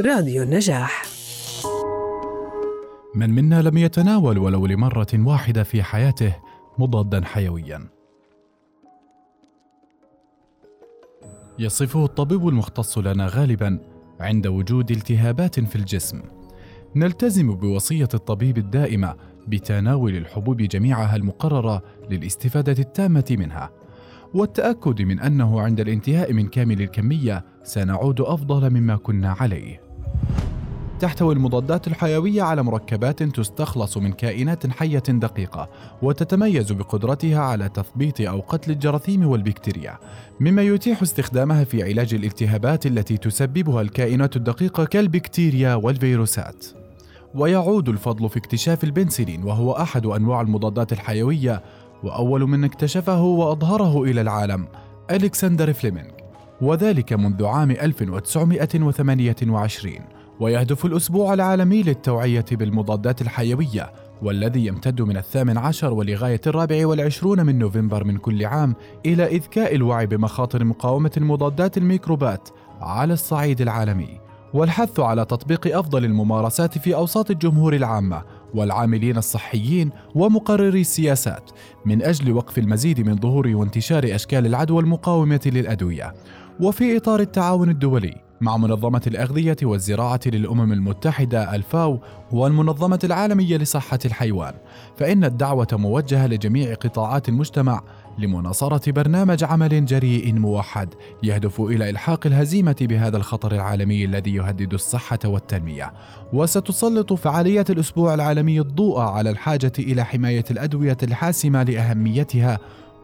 راديو النجاح. من منا لم يتناول ولو لمرة واحدة في حياته مضادا حيويا. يصفه الطبيب المختص لنا غالبا عند وجود التهابات في الجسم. نلتزم بوصية الطبيب الدائمة بتناول الحبوب جميعها المقررة للاستفادة التامة منها والتأكد من أنه عند الانتهاء من كامل الكمية سنعود أفضل مما كنا عليه. تحتوي المضادات الحيوية على مركبات تستخلص من كائنات حية دقيقة، وتتميز بقدرتها على تثبيط أو قتل الجراثيم والبكتيريا، مما يتيح استخدامها في علاج الالتهابات التي تسببها الكائنات الدقيقة كالبكتيريا والفيروسات. ويعود الفضل في اكتشاف البنسلين وهو أحد أنواع المضادات الحيوية وأول من اكتشفه وأظهره إلى العالم ألكسندر فليمنغ وذلك منذ عام 1928 ويهدف الأسبوع العالمي للتوعية بالمضادات الحيوية والذي يمتد من الثامن عشر ولغاية الرابع والعشرون من نوفمبر من كل عام إلى إذكاء الوعي بمخاطر مقاومة المضادات الميكروبات على الصعيد العالمي. والحث على تطبيق أفضل الممارسات في أوساط الجمهور العامة والعاملين الصحيين ومقرري السياسات من أجل وقف المزيد من ظهور وانتشار أشكال العدوى المقاومة للأدوية. وفي إطار التعاون الدولي مع منظمة الأغذية والزراعة للأمم المتحدة الفاو والمنظمة العالمية لصحة الحيوان، فإن الدعوة موجهة لجميع قطاعات المجتمع لمناصرة برنامج عمل جريء موحد يهدف إلى إلحاق الهزيمة بهذا الخطر العالمي الذي يهدد الصحة والتنمية. وستسلط فعاليات الأسبوع العالمي الضوء على الحاجة إلى حماية الأدوية الحاسمة لأهميتها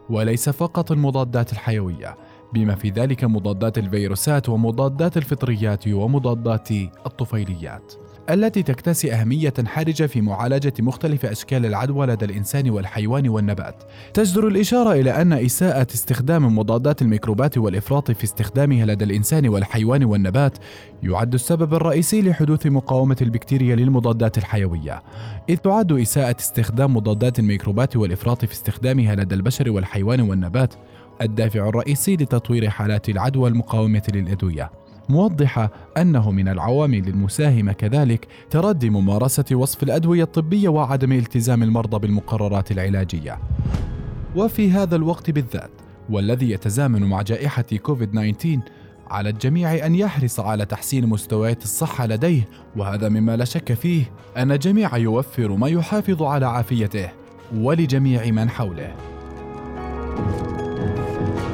وليس فقط المضادات الحيوية بما في ذلك مضادات الفيروسات ومضادات الفطريات ومضادات الطفيليات التي تكتسي أهمية حرجة في معالجة مختلف أشكال العدوى لدى الإنسان والحيوان والنبات. تجدر الإشارة إلى أن إساءة استخدام مضادات الميكروبات والإفراط في استخدامها لدى الإنسان والحيوان والنبات يعد السبب الرئيسي لحدوث مقاومة البكتيريا للمضادات الحيوية، إذ تعد إساءة استخدام مضادات الميكروبات والإفراط في استخدامها لدى البشر والحيوان والنبات الدافع الرئيسي لتطوير حالات العدوى المقاومة للأدوية موضحة أنه من العوامل المساهمة كذلك تردي ممارسة وصف الأدوية الطبية وعدم التزام المرضى بالمقررات العلاجية. وفي هذا الوقت بالذات والذي يتزامن مع جائحة كوفيد 19 على الجميع أن يحرص على تحسين مستويات الصحة لديه وهذا مما لا شك فيه أن الجميع يوفر ما يحافظ على عافيته ولجميع من حوله. Thank you.